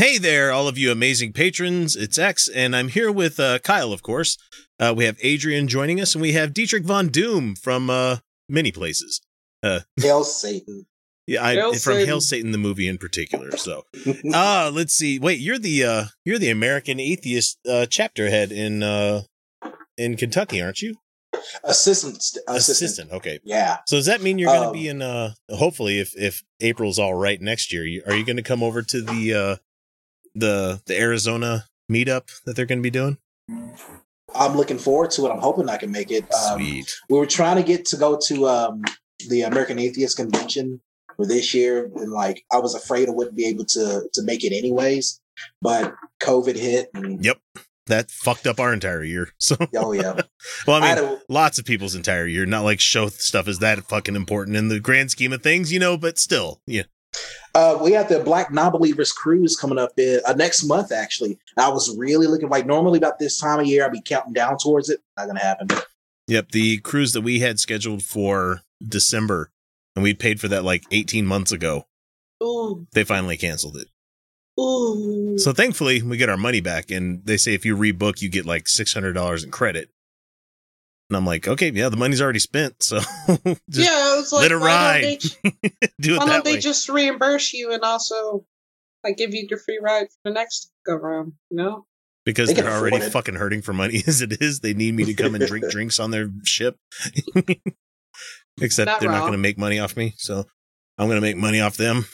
Hey there, all of you amazing patrons. It's X, and I'm here with uh, Kyle, of course. Uh, we have Adrian joining us, and we have Dietrich Von Doom from uh, many places. Uh, Hail Satan. yeah, I, Hail from Satan. Hail Satan, the movie in particular. So, uh, let's see. Wait, you're the uh, you're the American Atheist uh, chapter head in uh, in Kentucky, aren't you? Assistant. Assistant. Assistant. Okay. Yeah. So does that mean you're going to Um, be in? Uh, hopefully, if if April's all right next year, you, are you going to come over to the uh, the the Arizona meetup that they're going to be doing? I'm looking forward to it. I'm hoping I can make it. Um, Sweet. we were trying to get to go to um, the American Atheist Convention for this year, and like I was afraid I wouldn't be able to to make it anyways. But COVID hit, and Yep. That fucked up our entire year. So, oh yeah, well, I I mean, a- lots of people's entire year. Not like show stuff is that fucking important in the grand scheme of things, you know. But still, yeah. Uh, we have the Black Non-Believers cruise coming up in, uh, next month. Actually, I was really looking like normally about this time of year I'd be counting down towards it. Not gonna happen. Yep. The cruise that we had scheduled for December, and we paid for that like 18 months ago. Ooh, They finally canceled it. ooh. So thankfully, we get our money back, and they say if you rebook, you get like six hundred dollars in credit. And I'm like, okay, yeah, the money's already spent, so just yeah, it's like let it why ride. Don't they, do it why that don't they just reimburse you and also like give you your free ride for the next go round? You know? because they they're already afford fucking hurting for money as it is. They need me to come and drink drinks on their ship. Except Not they're not going to make money off me, so I'm going to make money off them.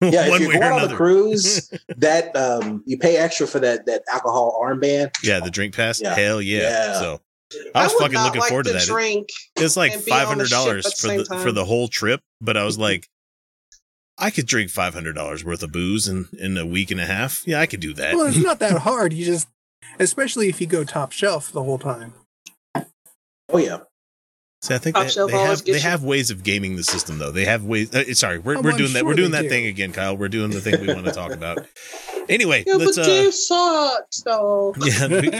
Yeah, if one you're way or going on the another. cruise, that um, you pay extra for that that alcohol armband. yeah, the drink pass. Yeah. Hell yeah! Yeah. So I was would fucking looking like forward to to that. It- Drink. It's like and be on five the hundred ship dollars for the time. for the whole trip, but I was mm-hmm. like, I could drink five hundred dollars worth of booze in in a week and a half. Yeah, I could do that. Well, it's not that hard. You just, especially if you go top shelf the whole time. Oh yeah, See, I think Top they, they have they have ways of gaming the system though. They have ways. Uh, sorry, we're Oh, we're I'm doing that. We're doing that do. thing again, Kyle. We're doing the thing we want to talk about. Anyway, Yeah, let's but uh, you sucked though. yeah. we-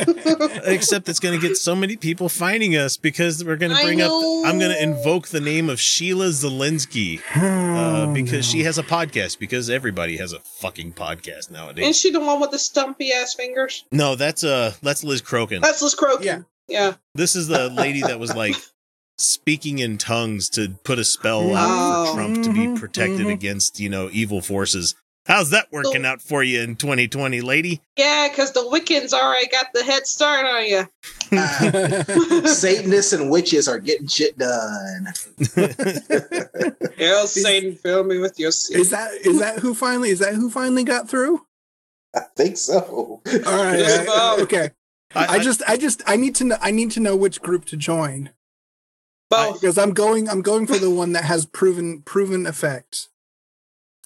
except it's going to get so many people finding us because we're going to bring up. I'm going to invoke the name of Sheila Zilinsky uh, because she has a podcast. Because everybody has a fucking podcast nowadays. Ain't she the one with the stumpy ass fingers? no, that's uh, that's Liz Crokin. That's Liz Crokin. Yeah. Yeah. This is the lady that was like speaking in tongues to put a spell out for Trump to be Mhm, protected mhm. against, you know, evil forces. How's that working out for you in 2020, lady? Yeah, because the Wiccans already got the head start on you. Uh, Satanists and witches are getting shit done. Yeah, Satan, fill me with your sin. is that is that who finally is that who finally got through? I think so. All right. Just I- about. okay. I, just I just I need to know I need to know which group to join Both. because I'm going I'm going for the one that has proven proven effects.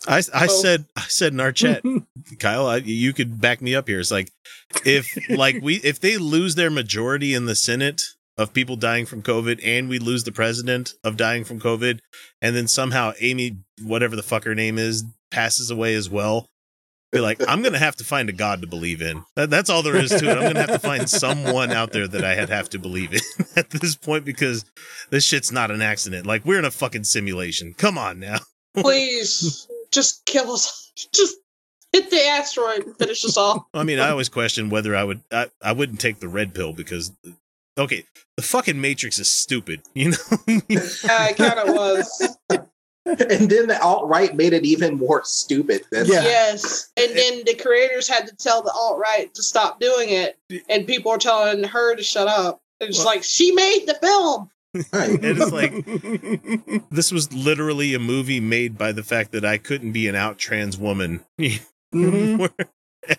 I, I Oh. said I said in our chat, Kyle, I, you could back me up here. It's like if like we if they lose their majority in the Senate of people dying from COVID, and we lose the president of dying from COVID, and then somehow Amy, whatever the fuck her name is, passes away as well. Be like, I'm gonna have to find a god to believe in. That, that's all there is to it. I'm gonna have to find someone out there that I had have to believe in at this point because this shit's not an accident. Like we're in a fucking simulation. Come on now. Please, just kill us. Just hit the asteroid and finish us all. I mean, I always question whether I would. I, I wouldn't take the red pill because, okay, the fucking Matrix is stupid. You know, Yeah, it kind of was. And then the alt right made it even more stupid. That's, Yeah. Yes. And then the creators had to tell the alt right to stop doing it. And people are telling her to shut up. It's Well- like, she made the film. Right. it is like this was literally a movie made by the fact that I couldn't be an out trans woman. Mhm.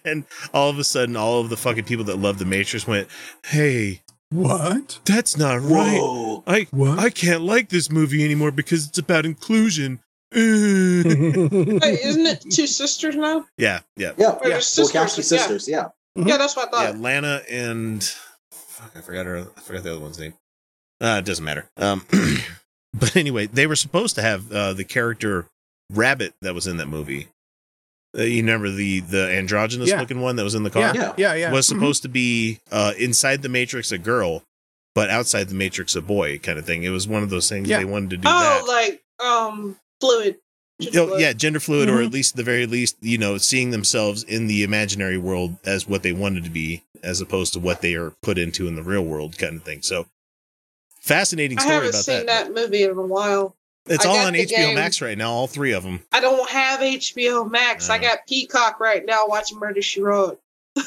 and all of a sudden, all of the fucking people that love the Matrix went, "Hey, What? that's not right. I What? I can't like this movie anymore because it's about inclusion." Wait, isn't it two sisters now? yeah, yeah, Yeah, Or yeah. just sisters, Wachowski yeah. sisters. Yeah. Mhm. Yeah, that's what I yeah. thought. Lana and fuck, I forgot her. I forgot the other one's name. Uh, it doesn't matter. Um, but anyway, they were supposed to have uh, the character Rabbit that was in that movie. Uh, you remember the the androgynous Yeah. looking one that was in the car? yeah, Yeah. yeah, yeah. was Mhm. supposed to be uh, inside the Matrix a girl, but outside the Matrix a boy, kind of thing. It was one of those things Yeah. they wanted to do Oh, that. like um, fluid. Oh, yeah, gender fluid, or Mhm. at least at the very least, you know, seeing themselves in the imaginary world as what they wanted to be, as opposed to what they are put into in the real world, kind of thing. So, fascinating I story haven't about seen that. that. movie in a while. It's I all on HBO game. Max right now, all three of them. I don't have HBO Max. I Oh. got Peacock right now watching Murder She Wrote.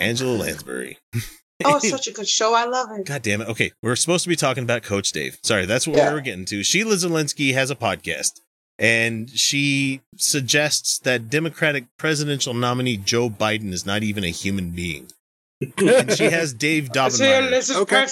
Angela Lansbury. Oh, it's such a good show. I love it. God damn it. Okay, we're supposed to be talking about Coach Dave. Sorry, that's what Yeah. we were getting to. Sheila Zilinsky has a podcast, and she suggests that Democratic presidential nominee Joe Biden is not even a human being. And she has Dave It's him, Daubenmire this is Okay.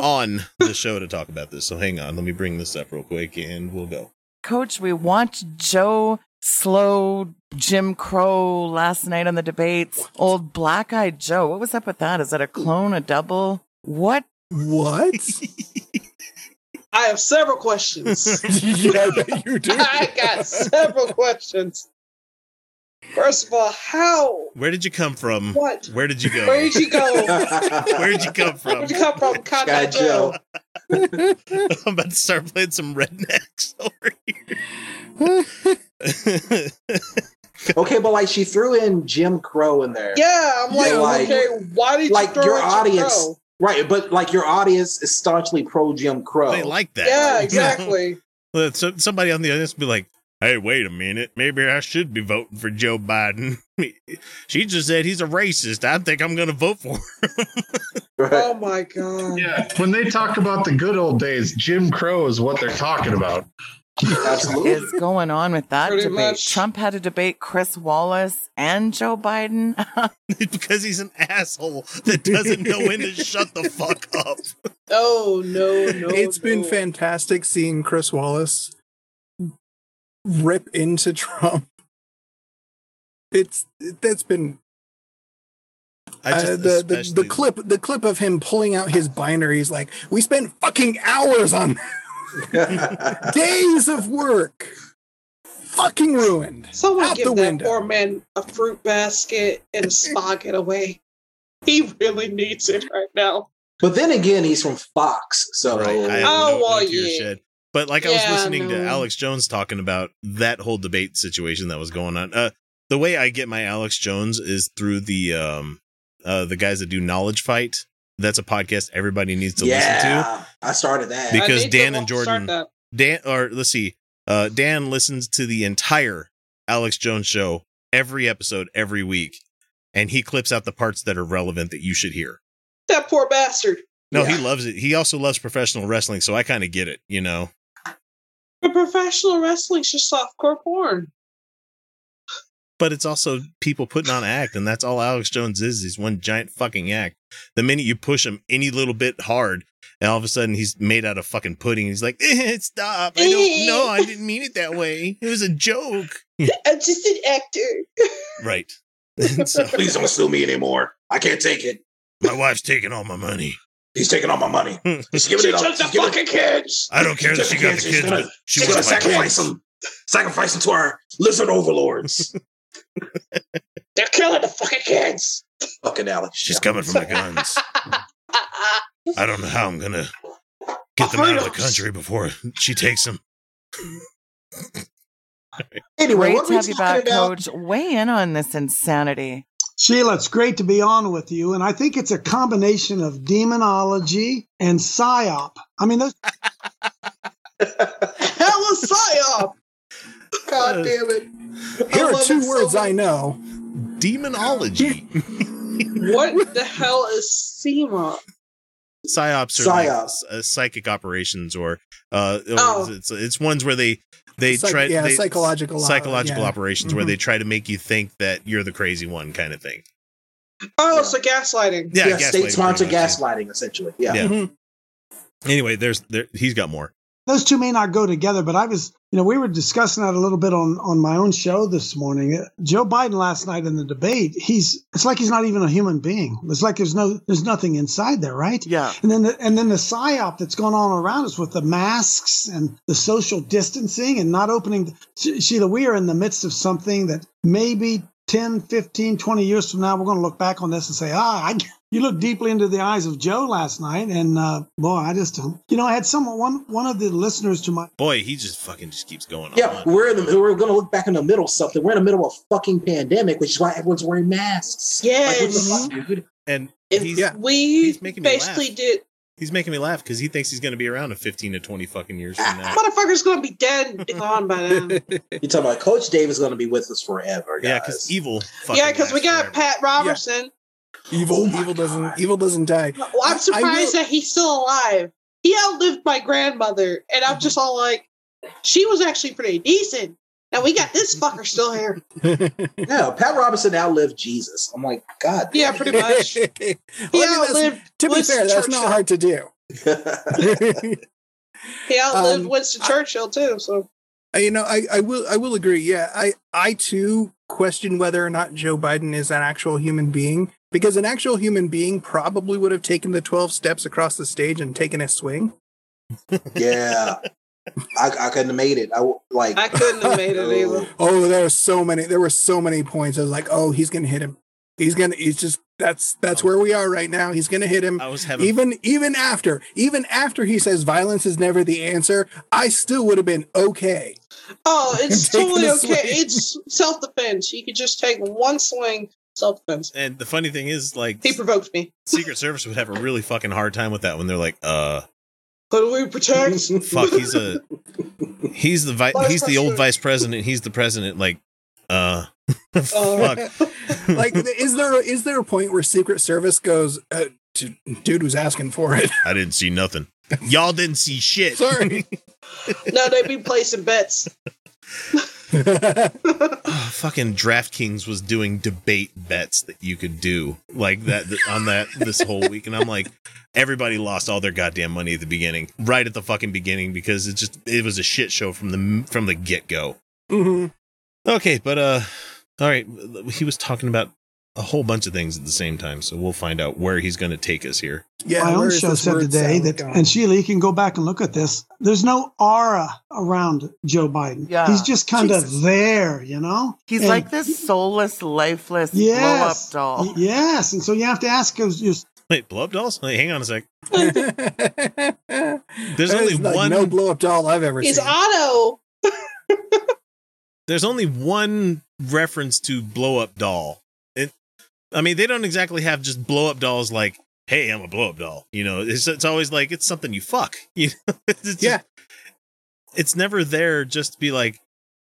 on the show to talk about this. So hang on, let me bring this up real quick, and we'll go. Coach, we watched Joe Slow Jim Crow last night on the debates. Old black eyed Joe. What was up with that? Is that a clone, a double? What? what? I have several questions. yeah, you do. I got several questions. First of all, how? Where did you come from? What? Where did you go? Where did you go? Where did you come from? Where'd you come from? Sky Joe. Joe. I'm about to start playing some rednecks over here. Okay, but like she threw in Jim Crow in there. Yeah, I'm like, Yeah, like- okay, why did like you throw your in Jim audience- Crow? Right, but like your audience is staunchly pro Jim Crow. they like that. Yeah, exactly. So somebody on the audience would be like, "Hey, wait a minute. Maybe I should be voting for Joe Biden." she just said he's a racist. I think I'm going to vote for him. Right. Oh my god. Yeah, when they talk about the good old days, Jim Crow is what they're talking about. Absolutely. is going on with that Pretty debate? much. Trump had to debate Chris Wallace and Joe Biden. because he's an asshole that doesn't know when to shut the fuck up. Oh no, no. it's been fantastic seeing Chris Wallace rip into Trump. It's that's been I just uh, the, the the clip the clip of him pulling out his binaries like we spent fucking hours on days of work fucking ruined Someone out give the that window. poor man a fruit basket and a spa getaway. He really needs it right now. but then again, he's from Fox, so Right. I have Oh, no, no well, tears yeah. Shed. But like I was Yeah, listening to. Alex Jones talking about that whole debate situation that was going on. Uh, the way I get my Alex Jones is through the um uh the guys that do Knowledge Fight. That's a podcast everybody needs to listen to. I started that. Because I Dan and Jordan- Dan or let's see, uh Dan listens to the entire Alex Jones show every episode every week, and he clips out the parts that are relevant that you should hear. That. that poor bastard. No, Yeah. he loves it. He also loves professional wrestling, so I kind of get it, you know. But professional wrestling's just softcore porn. but it's also people putting on an act, and that's all Alex Jones is. He's one giant fucking act. The minute you push him any little bit hard, and all of a sudden he's made out of fucking pudding. He's like, eh, "Stop! I don't know. I didn't mean it that way. It was a joke." I'm just an actor. Right. So Please don't sue me anymore. I can't take it. my wife's taking all my money. He's taking all my money. Hmm. He's giving She it up. the He's fucking kids. I don't care that She's she got the she's kids, gonna- she She's gonna sacrifice kids. them. Sacrifice them to our lizard overlords. They're killing the fucking kids. Fucking Alex. She's coming for my guns. I don't know how I'm gonna get them out of the country before she takes them. Anyway, Great what to were have you back, about? Coach. Weigh in on this insanity. Sheila, it's great to be on with you. And I think it's a combination of demonology and psyop. I mean, those Hella psyop. God damn it. here are two it so words i know Demonology. What the hell is SEMA? psyops are like uh, psychic operations or uh Oh. it's it's ones where they they Psych- try yeah, they, psychological, uh, psychological yeah. operations where Mhm. they try to make you think that you're the crazy one kind of thing Oh, Yeah. so gaslighting. yeah, Yeah, gaslighting state sponsored gaslighting, essentially. Yeah. Yeah. Mhm. yeah. anyway there's there he's got more those two may not go together, but I was, you know, we were discussing that a little bit on on my own show this morning. Joe Biden last night in the debate, he's it's like he's not even a human being. It's like there's no there's nothing inside there, right? Yeah. And then the, and then the psyop that's going on around us with the masks and the social distancing and not opening. Sheila, we are in the midst of something that maybe 10, 15, 20 years from now, we're going to look back on this and say, ah, I, you looked deeply into the eyes of Joe last night. And uh, boy, I just, you know, I had someone, one, one of the listeners to my, Boy, he just fucking just keeps going on. Yeah, on. we're in the, we're going to look back in the middle of something. We're in the middle of a fucking pandemic, which is why everyone's wearing masks. Like, what the Yes. fuck, dude? And If he's Yeah. we he's making me basically laugh. did, he's making me laugh because he thinks he's going to be around in 15 to 20 fucking years from now. motherfucker's gonna be dead and gone by then. You're talking about Coach Dave is going to be with us forever, guys. Yeah, because evil. fucking yeah, because we got forever. Pat Robertson. evil, Oh my evil doesn't, evil doesn't die. Well, I'm I- I surprised will- that he's still alive. He outlived my grandmother, and I'm mhm. just all like, she was actually pretty decent. Now we got this fucker still here. yeah, Pat Robinson outlived Jesus. I'm like, God. Yeah, pretty much. Well, He I mean, that's- outlived to be Winston fair, that's Churchill. not hard to do. He outlived Um, Winston Churchill too. So Uh, You know, I, I will I will agree. Yeah, I I too question whether or not Joe Biden is an actual human being because an actual human being probably would have taken the twelve steps across the stage and taken a swing. yeah. I, I couldn't have made it. I w- like I couldn't have made it either. Oh, there were so many. There were so many points. I was like, oh, he's gonna hit him. He's gonna. He's just. That's that's where we are right now. He's gonna hit him. I was having Even even after even after he says violence is never the answer, I still would have been okay. Oh, it's totally okay. It's self defense. You could just take one swing, self defense. and the funny thing is, like, He provoked me. Secret Service would have a really fucking hard time with that when they're like, uh, Who do we protect? fuck, he's a, he's the vi- he's the old vice president. He's the president. Like, uh, Uh, fuck. like, is there is there a point where Secret Service goes, uh, to, dude was asking for it? I didn't see nothing. Y'all didn't see shit. Sorry. no, they'd be placing bets. Oh, fucking DraftKings was doing debate bets that you could do like that th- on that this whole week, and I'm like, everybody lost all their goddamn money at the beginning, right at the fucking beginning, because it just it was a shit show from the from the get go. hmm Okay, but uh, all right, he was talking about a whole bunch of things at the same time, so we'll find out where he's going to take us here. Yeah, my own show said today that, going? and Sheila, you can go back and look at this. There's no aura around Joe Biden. Yeah. He's just kind of there, you know? He's And- like this soulless, lifeless yes, blow up doll. Y- Yes. And so you have to ask us just, Wait, blow up dolls? Wait, hang on a sec. There's only like one- no blow up doll I've ever He's seen. Otto. There's only one reference to blow up doll. It, I mean, they don't exactly have just blow up dolls like, "Hey, I'm a blow up doll." You know, it's it's always like it's something you fuck. You know, it's just- Yeah. it's never there just to be like,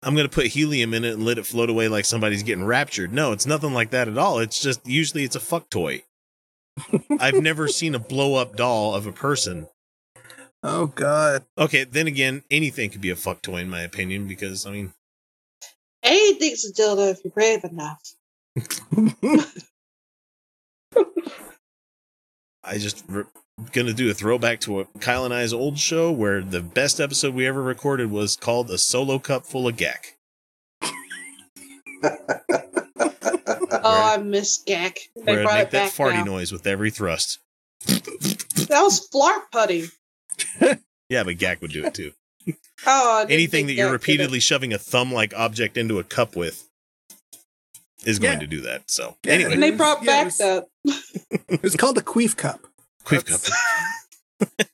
I'm gonna put helium in it and let it float away like somebody's getting raptured. No, it's nothing like that at all. It's just usually it's a fuck toy. I've never seen a blow up doll of a person. oh God. Okay, then again, anything could be a fuck toy in my opinion because I mean, Anything's a dildo if you're brave enough. I just re- gonna do a throwback to a Kyle and I's old show where the best episode we ever recorded was called "A Solo Cup Full of Gack." Oh, I miss Gak. They Where I brought make it that back farty now. noise with every thrust. That was flarp putty. Yeah, but Gack would do it too. Oh, Anything think that you're Gak did it. repeatedly shoving a thumb-like object into a cup with is going Yeah. to do that. So Yeah, anyway, And they brought Yeah, it back was- that. It's called a queef cup. quick cup.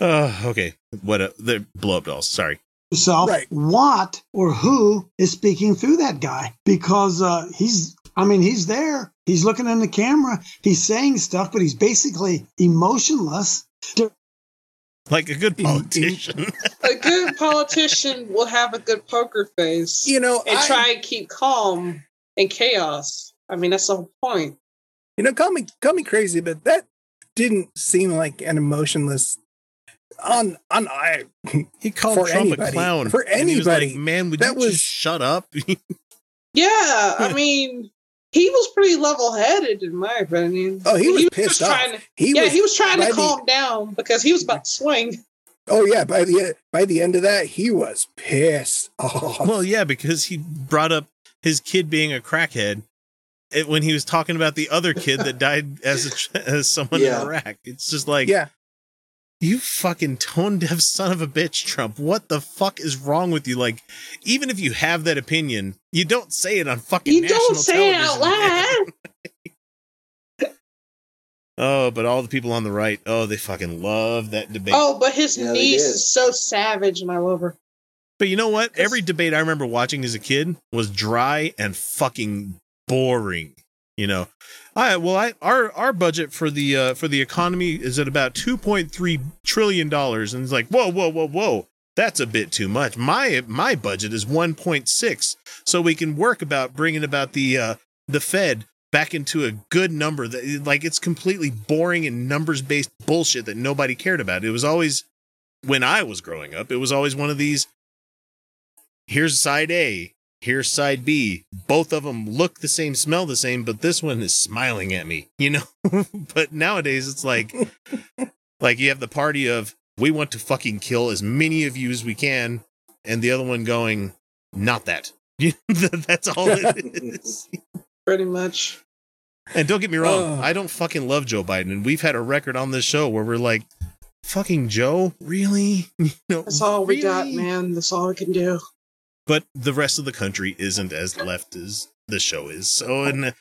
Uh, okay. What? A, the blow up dolls. Sorry. yourself Right. what or who is speaking through that guy because uh, he's i mean he's there he's looking in the camera he's saying stuff but he's basically emotionless Like a good In- in- politician. A good politician will have a good poker face You know, and I- try and keep calm in chaos. I mean, that's the whole point. You know, call me call me crazy, but that didn't seem like an emotionless on on I He called For Trump a clown. For And he was like, anybody. Man, would That you was- just shut up? Yeah, I mean, he was pretty level headed, in my opinion. Oh, he was just pissed off. trying to, he yeah, was he was trying to ready- calm down because he was about to swing. Oh yeah, by the by the end of that, he was pissed off. Well, yeah, because he brought up his kid being a crackhead it, when he was talking about the other kid that died as a, as someone Yeah. in Iraq. It's just like, yeah, you fucking tone deaf son of a bitch, Trump. What the fuck is wrong with you? Like, even if you have that opinion, you don't say it on fucking. You national don't say it out loud. Oh, but all the people on the right, oh, they fucking love that debate. Oh, but his Yeah, niece is so savage, and I love her. But you know what? Every debate I remember watching as a kid was dry and fucking boring. You know, I well, I our our budget for the uh, for the economy is at about two point three trillion dollars, and it's like, whoa, whoa, whoa, whoa, that's a bit too much. My my budget is one point six, so we can work about bringing about the uh, the Fed back into a good number. That like it's completely boring and numbers based bullshit that nobody cared about. It was always when I was growing up, it was always one of these here's side A, here's side B. Both of them look the same, smell the same, but this one is smiling at me, you know? but nowadays it's like like you have the party of we want to fucking kill as many of you as we can and the other one going not that. That's all it is. Pretty much. And don't get me wrong, Ugh. I don't fucking love Joe Biden and we've had a record on this show where we're like fucking Joe, really? You know, That's all we got, man. That's all we can do. But the rest of the country isn't as left as the show is. So, and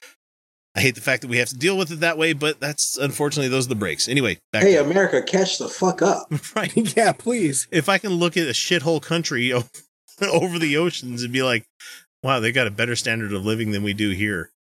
I hate the fact that we have to deal with it that way, but that's unfortunately those are the breaks. Anyway, back Hey, to America, catch the fuck up. right. yeah, please. If I can look at a shithole country over the oceans and be like, wow, they got a better standard of living than we do here.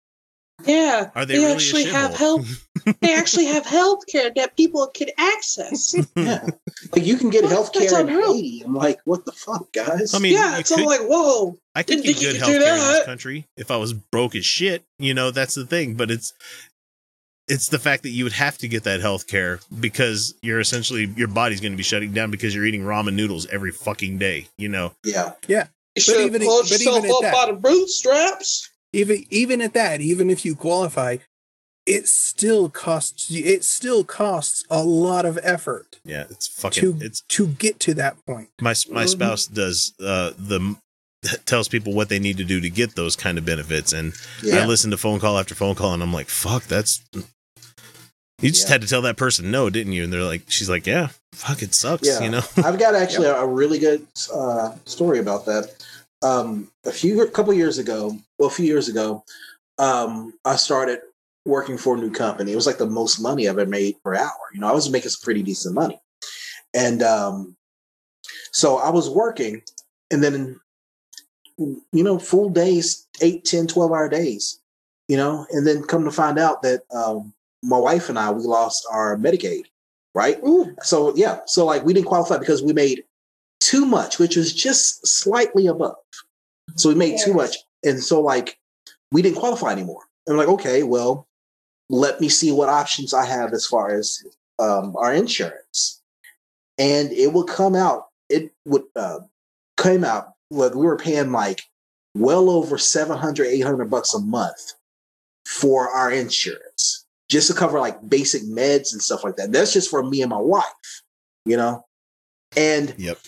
Yeah. Are they really a actually have shithole? health. they actually have health care that people can access. Yeah. Like you can get What? health care in. Haiti. I'm like, what the fuck, guys? I mean, yeah, you it's all like, whoa. I could get think you good could health care in this country if I was broke as shit. You know, that's the thing. But it's it's the fact that you would have to get that health care because you're essentially your body's going to be shutting down because you're eating ramen noodles every fucking day. You know, yeah. Yeah. You should have pulled yourself up that- by the bootstraps. Even even at that, even if you qualify, it still costs you. It still costs a lot of effort yeah, it's fucking to it's to get to that point. my my Mhm. spouse does uh the tells people what they need to do to get those kind of benefits and I Yeah. listen to phone call after phone call and I'm like, fuck, that's you just Yeah. had to tell that person no, didn't you? And they're like, she's like, yeah, fuck, it sucks, Yeah. you know. I've got actually a, a really good uh, story about that. Um, a few, a couple years ago, well, a few years ago, um, I started working for a new company. It was like the most money I've ever made per hour. You know, I was making some pretty decent money. And um, so I was working and then, you know, full days, 8, 10, 12 hour days, you know, and then come to find out that um, my wife and I, we lost our Medicaid, right? Ooh. So yeah, so like we didn't qualify because we made too much, which was just slightly above. So we made too much, and so like we didn't qualify anymore. And I'm like, okay, well, let me see what options I have as far as um, our insurance, and it would come out. It would uh, came out. Like we were paying like well over 700 800 bucks a month for our insurance just to cover like basic meds and stuff like that that's just for me and my wife you know and Yep.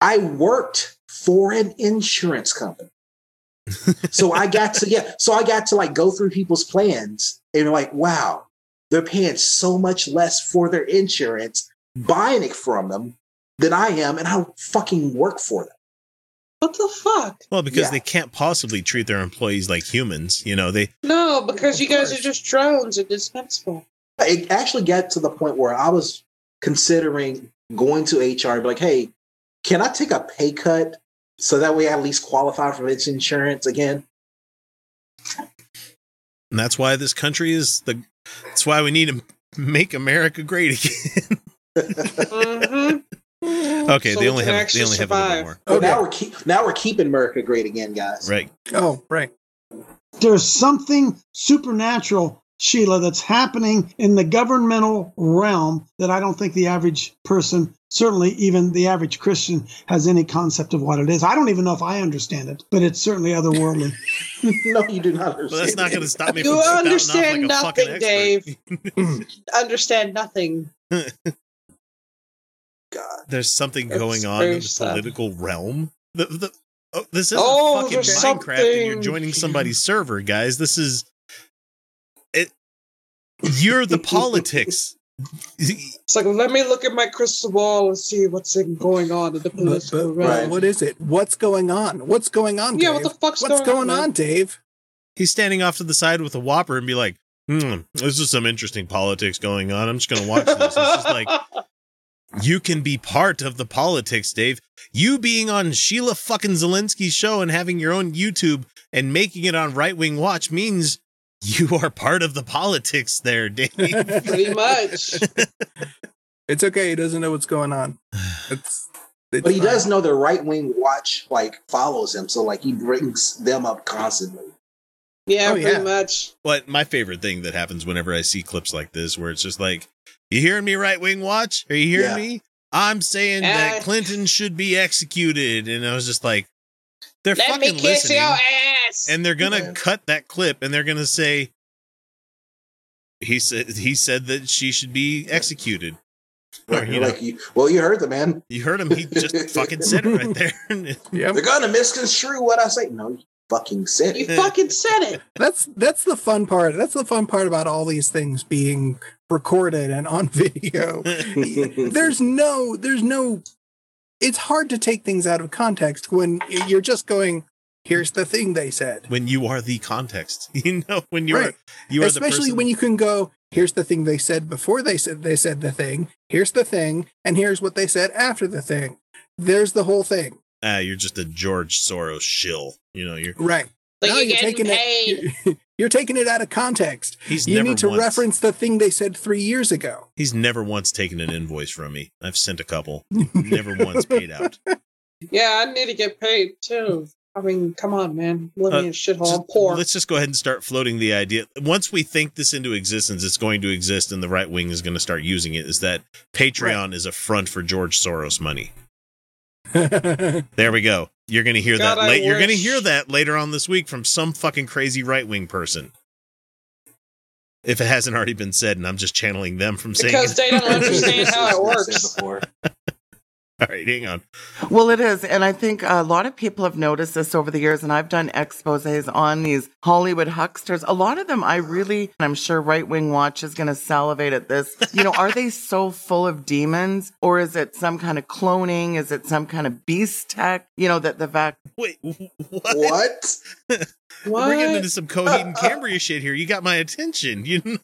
i worked for an insurance company so i got to yeah so i got to like go through people's plans and like wow they're paying so much less for their insurance hmm. buying it from them than i am and i fucking work for them What the fuck? Well, because Yeah. they can't possibly treat their employees like humans. You know, they No, because you guys are just drones and dispensable. it actually got to the point where I was considering going to HR and be like, hey, can I take a pay cut so that way I at least qualify for its insurance again? and that's why this country is the that's why we need to make America great again. Mm-hmm. okay, So they only have they actually only have a little bit more. But Okay. now we're keep now we're keeping America great again, guys. Right. Oh, right. There's something supernatural, Sheila, that's happening in the governmental realm that I don't think the average person, certainly even the average Christian, has any concept of what it is. I don't even know if I understand it, but it's certainly otherworldly. no, you do not understand. But that's not going to stop me You from spouting off understand like nothing, expert. Dave. Understand nothing. God. there's something That's going on in the sad. political realm. The, the, oh, this isn't Oh, fucking there's Minecraft and you're joining somebody's server, guys. This is it. You're the politics. It's like let me look at my crystal ball and see what's going on in the But, political but- but realm. what is it? What's going on? What's going on? Yeah, Dave? what the fuck's What's going going on, on. Dave? He's standing off to the side with a whopper and be like, hmm, this is some interesting politics going on. I'm just going to watch this. It's just like, you can be part of the politics, Dave. You being on Sheila fucking Zilinsky's show and having your own YouTube and making it on Right Wing Watch means you are part of the politics there, Dave. Pretty much. It's okay. He doesn't know what's going on. It's, it's But he fine. does know the right wing watch like follows him, so like he brings them up constantly. Yeah, Oh, pretty yeah. much. But my favorite thing that happens whenever I see clips like this, where it's just like, you hearing me, Right Wing Watch? Are you hearing Yeah. me? I'm saying that Uh, Clinton should be executed. And I was just like, they're Let me fucking kiss listening. Your ass. and they're gonna Yeah. cut that clip and they're gonna say he said he said that she should be executed. Or, you know, like you, well, you heard the man. you heard him. He just fucking said it right there. Yep. They're gonna misconstrue what I say. No, you fucking said it. you it. fucking said it. That's that's the fun part. That's the fun part about all these things being recorded and on video. there's no there's no it's hard to take things out of context when you're just going here's the thing they said when you are the context, you know, when you're Right. you are especially person. when you can go here's the thing they said before they said they said the thing here's the thing and here's what they said after the thing there's the whole thing ah, you're just a George Soros shill. You know, you're right Like Now you're getting paid. it you're, you're taking it out of context he's you never need to once, reference the thing they said three years ago He's never once taken an invoice from me. I've sent a couple. Never once paid out. Yeah, I need to get paid too. I mean, come on, man. I'm living Uh, in a shithole. I'm poor. Let's just go ahead and start floating the idea. Once we think this into existence, it's going to exist, and the right wing is going to start using it. Is that Patreon is a front for George Soros money? There we go. You're going to hear God, that. I Late. You're going to hear that later on this week from some fucking crazy right wing person. If it hasn't already been said, and I'm just channeling them from saying because it. they don't understand how it works. Before. All right, hang on. Well, it is. And I think a lot of people have noticed this over the years. And I've done exposes on these Hollywood hucksters. A lot of them, I really, and I'm sure Right Wing Watch is going to salivate at this. You know, are they so full of demons or is it some kind of cloning? Is it some kind of beast tech? You know, that the vac. Wait, what? What? What? We're getting into some Coheed and Cambria shit here. You got my attention, you know.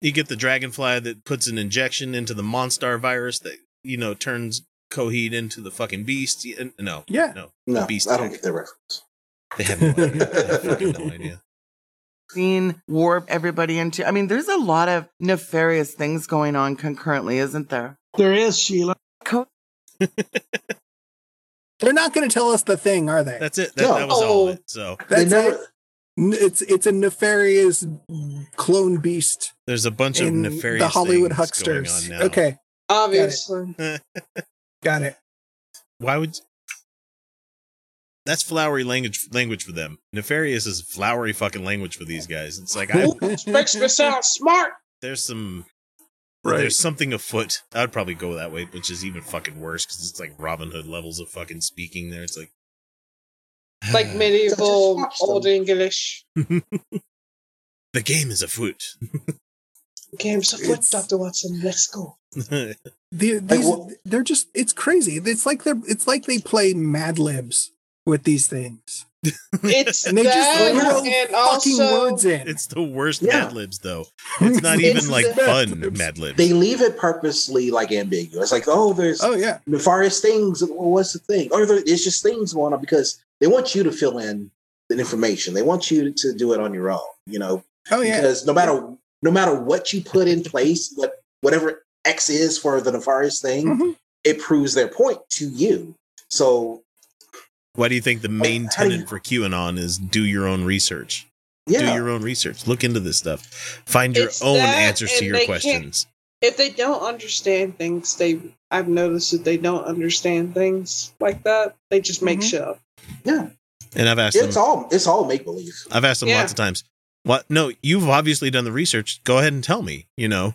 You get the dragonfly that puts an injection into the Monstar virus that you know turns Coheed into the fucking beast. No, Yeah. no, No, Beast I don't get that reference. they have no idea. They have no idea. Scene warp everybody into. I mean, there's a lot of nefarious things going on concurrently, isn't there? There is Sheila. Co- they're not going to tell us the thing are they That's it. That, No. that was all Oh. of it. So oh. That's never. it. It's it's a nefarious clone beast there's a bunch of nefarious the Hollywood things hucksters. going on now. Okay, Obviously. got it. Why would? That's flowery language language for them. Nefarious is flowery fucking language for these guys. It's like I, Makes me sound smart. there's some Right. there's something afoot. I would probably go that way, which is even fucking worse because it's like Robin Hood levels of fucking speaking. There, it's like Like medieval old English. the game is afoot. Games afoot, It's- Dr. Watson. Let's go. The, these, what- they're just it's crazy. It's like they're it's like they play Mad Libs with these things, It's and they just that throw and fucking also words in. it's the worst Yeah. Mad Libs though. It's not even It's like the- fun Mad Libs. They leave it purposely like ambiguous. Like, oh, there's oh yeah, nefarious things. What's the thing? Or there, it's just things going on because they want you to fill in the information. They want you to do it on your own. You know, oh yeah. because no matter no matter what you put in place, what whatever X is for the nefarious thing, Mhm. it proves their point to you. So Why do you think the main how do you- tenet for QAnon is do your own research? yeah, Do your own research. Look into this stuff. Find your It's own answers to your questions. if they don't understand things, they I've noticed that they don't understand things like that. They just make Mhm. shit up. yeah, And I've asked it's them. all it's all make believe. I've asked them Yeah. lots of times. What? No, you've obviously done the research. Go ahead and tell me. You know,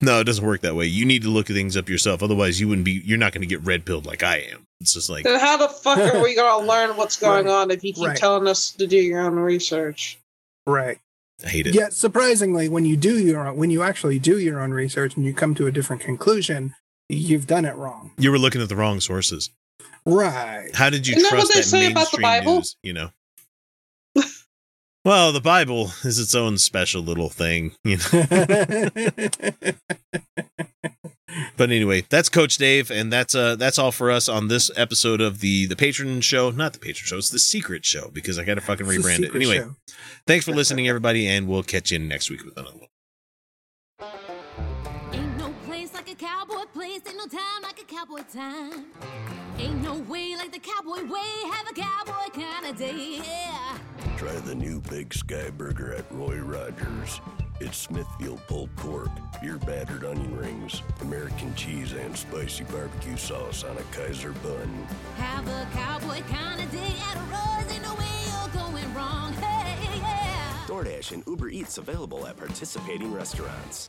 No, it doesn't work that way. You need to look things up yourself. Otherwise, you wouldn't be. You're not going to get red pilled like I am. It's just like Then how the fuck are we gonna learn what's going Right. on if you keep Right. telling us to do your own research? Right. I hate it. Yet surprisingly, when you do your own, when you actually do your own research and you come to a different conclusion, you've done it wrong. You were looking at the wrong sources. Right. How did you Isn't that trust what they that say about the mainstream Bible? news? You know. Well, the Bible is its own special little thing. You know. But anyway, that's Coach Dave, and that's uh that's all for us on this episode of the the Patron Show. Not the Patron Show, it's the Secret Show because I got to fucking It's rebrand it. Anyway, show. thanks for listening, everybody, and we'll catch you next week with another one. Cowboy time. Ain't no way like the cowboy way, have a cowboy kind of day, yeah. Try the new Big Sky Burger at Roy Rogers. It's Smithfield pulled pork, beer battered onion rings, American cheese, and spicy barbecue sauce on a Kaiser bun. Have a cowboy kind of day at Roy's, ain't no way you're going wrong, hey, yeah. DoorDash and Uber Eats available at participating restaurants.